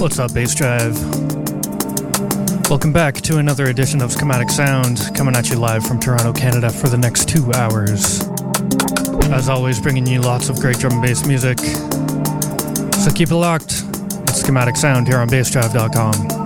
What's up, Bass Drive? Welcome back to another edition of Schematic Sound, coming at you live from Toronto, Canada for the next two hours. As always, bringing you lots of great drum and bass music. So keep it locked. It's Schematic Sound here on bassdrive.com.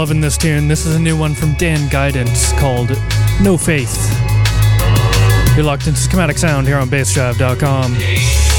loving this tune. This is a new one from Dan Guidance called No Faith. You're locked into Schematic Sound here on BassDrive.com.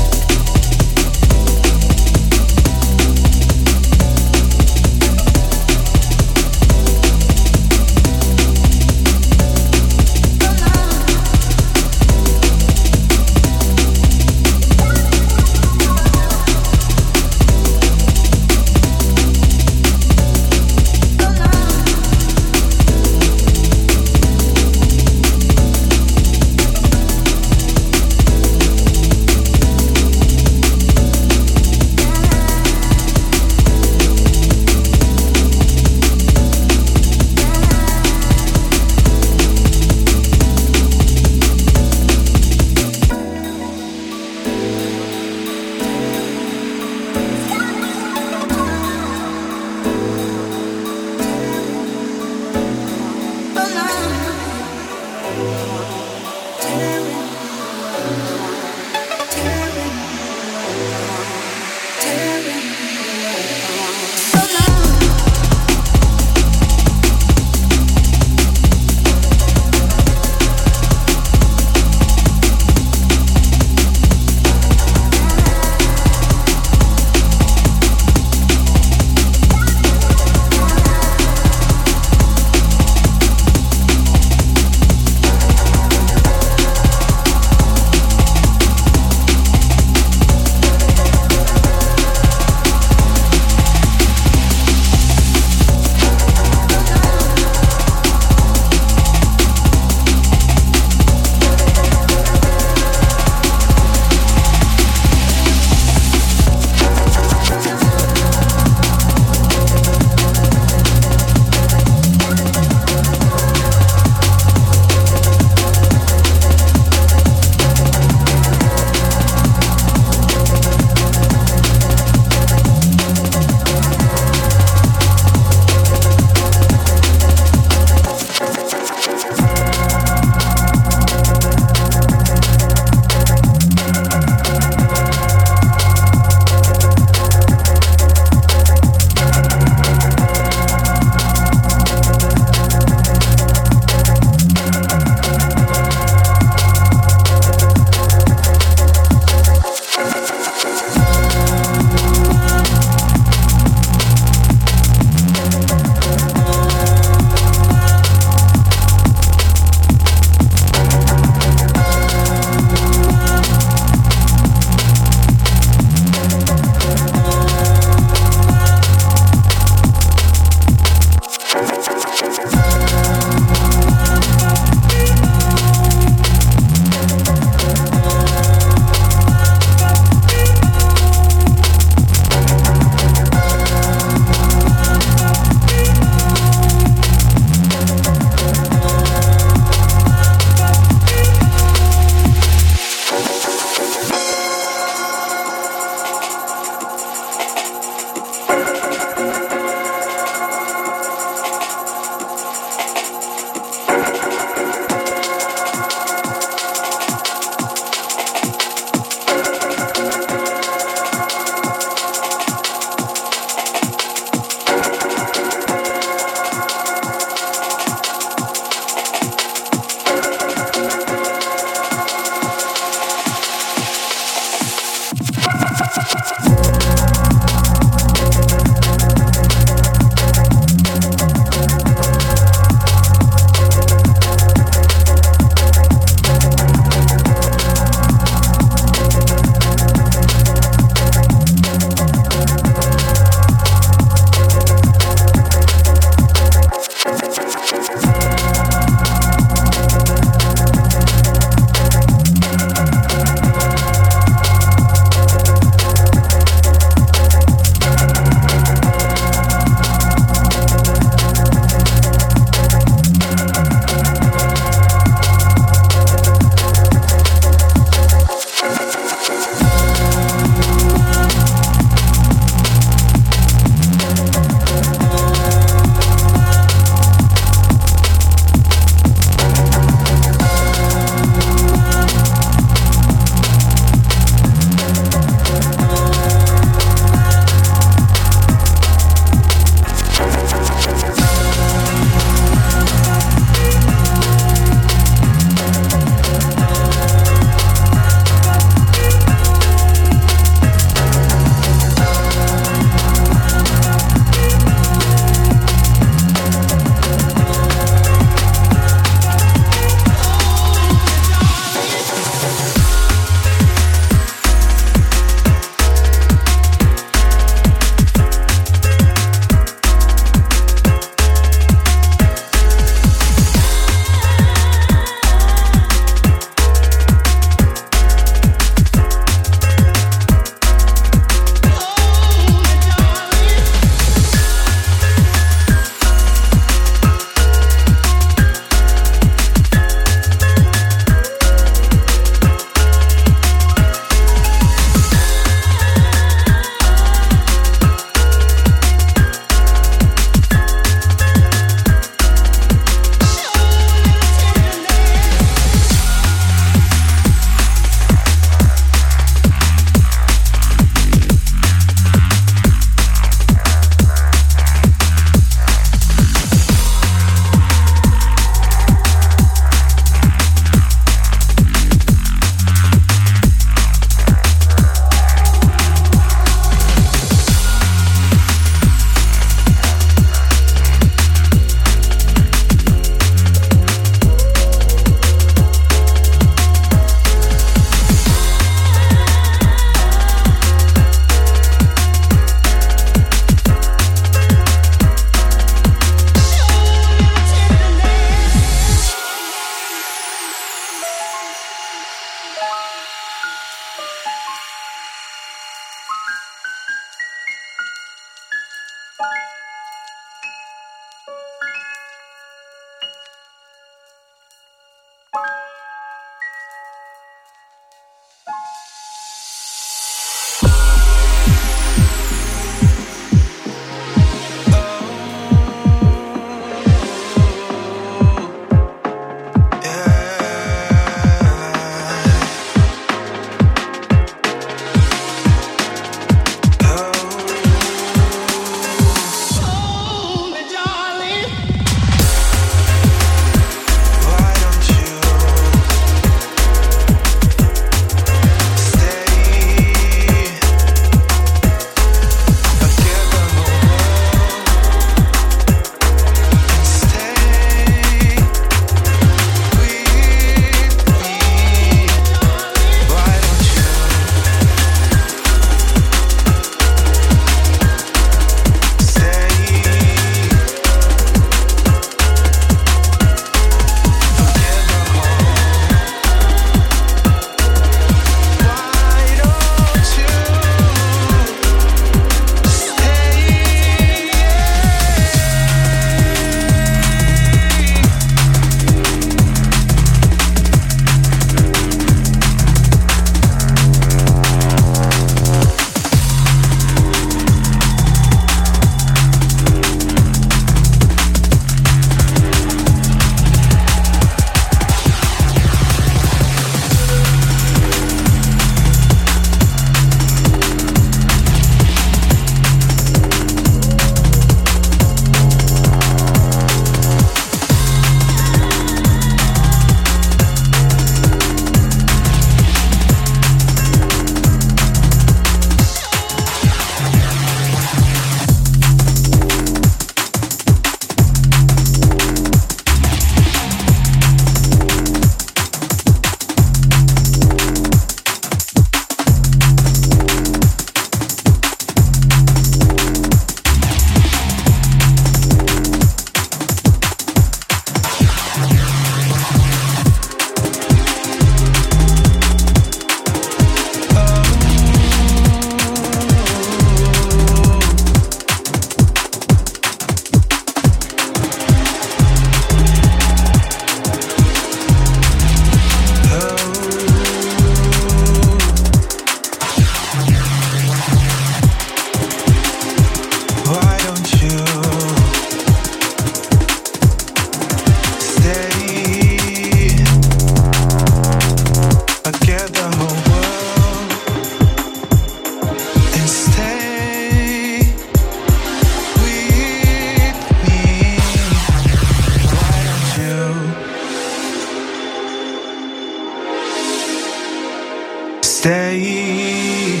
stay.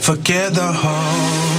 Forget the hope.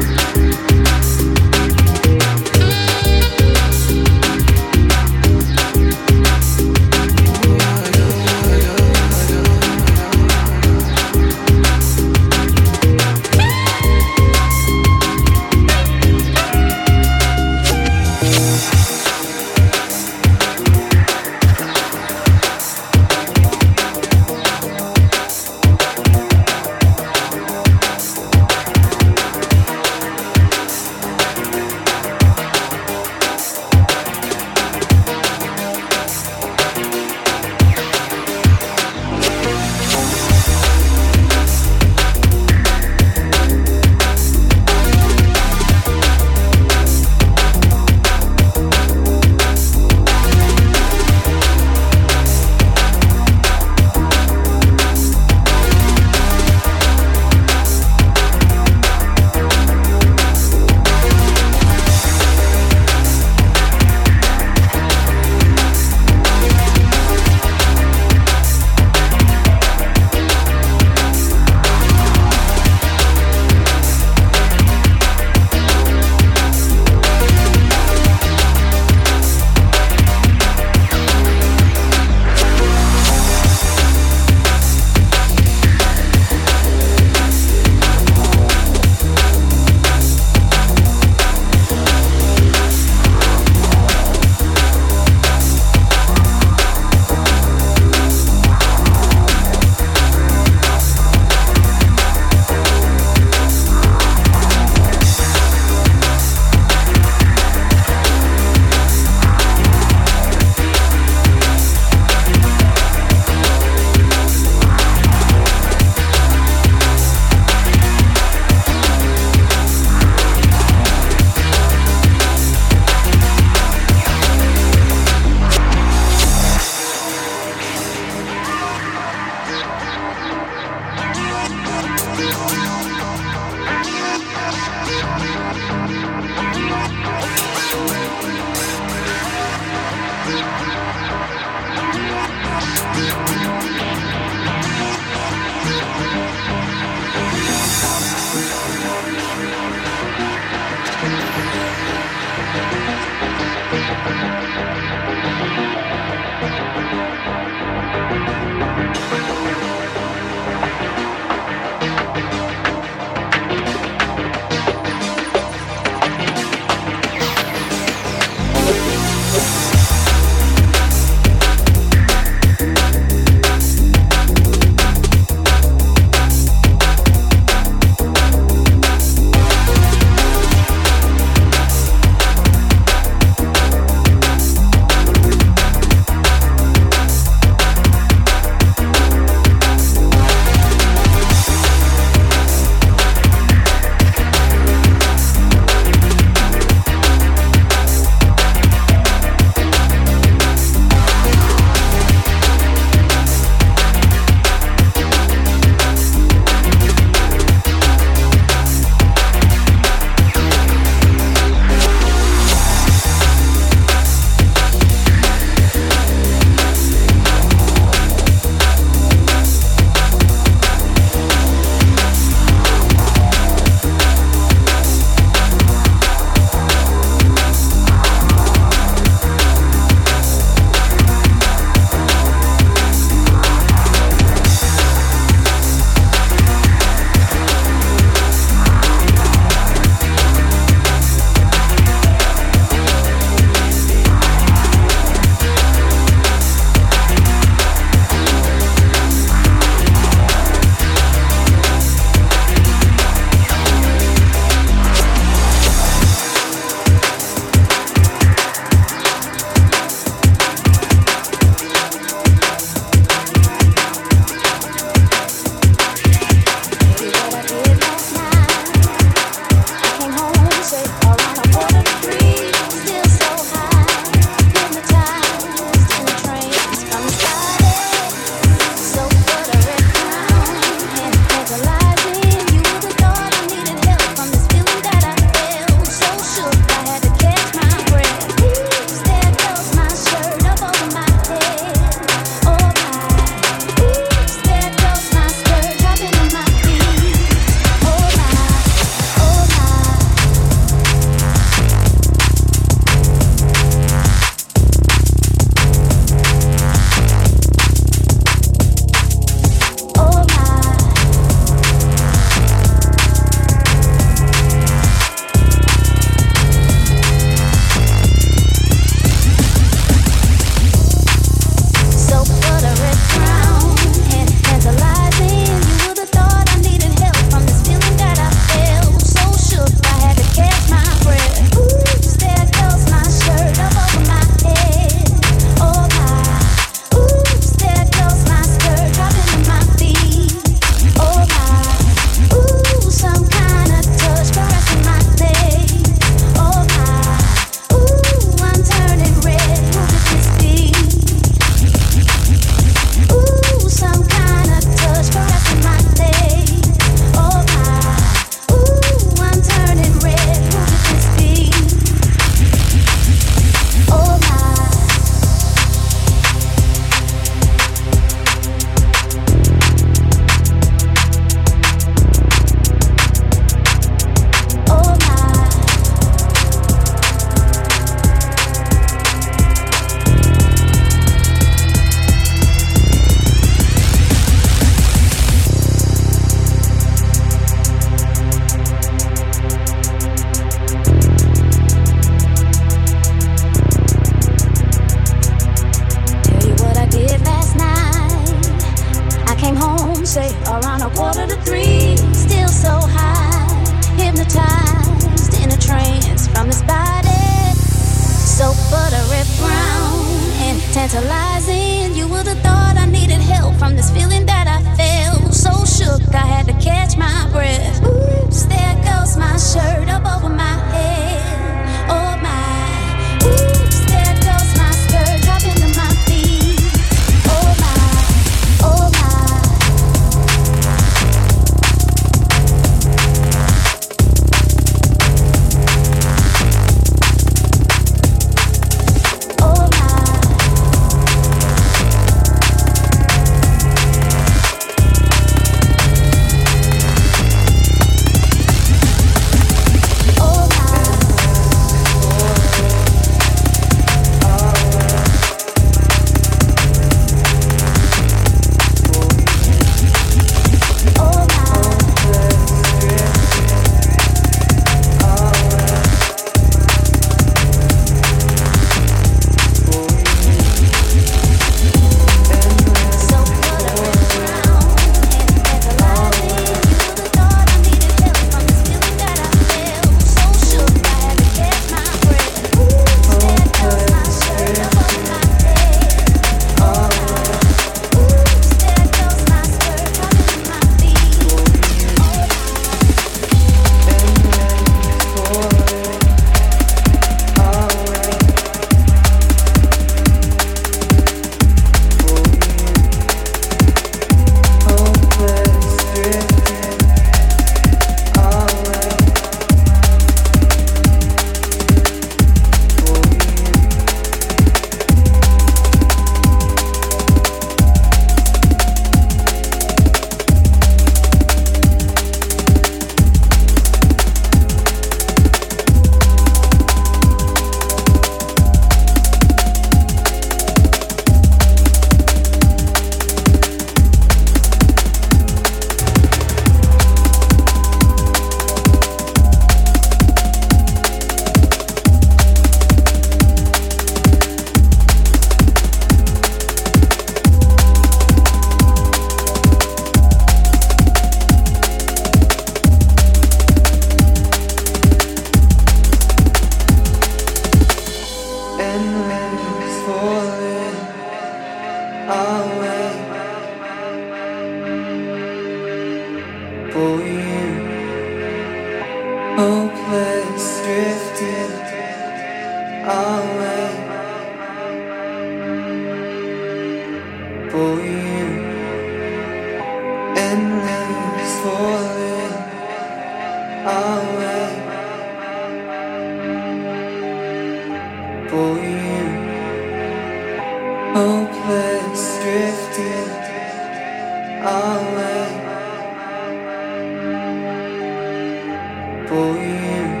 Oh.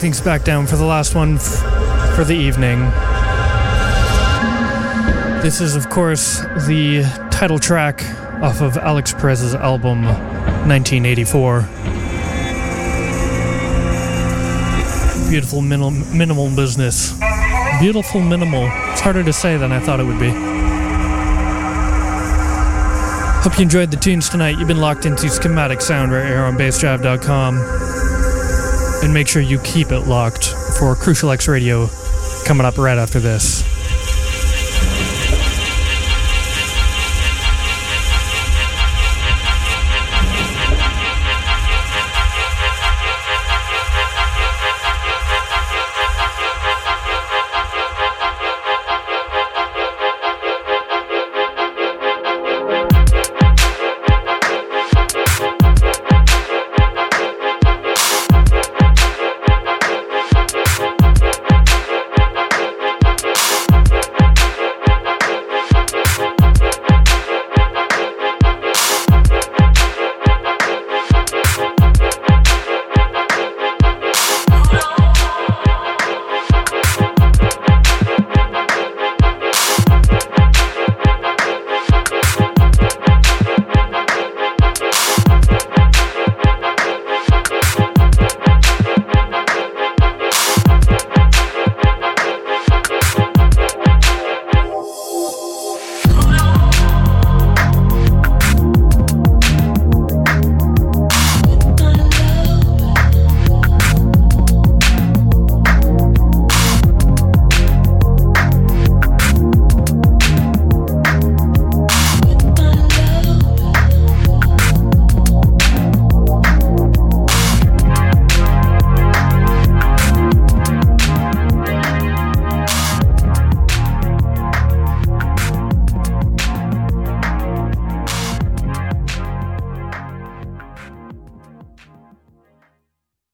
things back down for the last one f- for the evening. This is, of course, the title track off of Alix Perez's album 1984. Beautiful minimal, minimal business. Beautiful minimal. It's harder to say than I thought it would be. Hope you enjoyed the tunes tonight. You've been locked into Schematic Sound right here on BassDrive.com. And make sure you keep it locked for Crucial X Radio coming up right after this.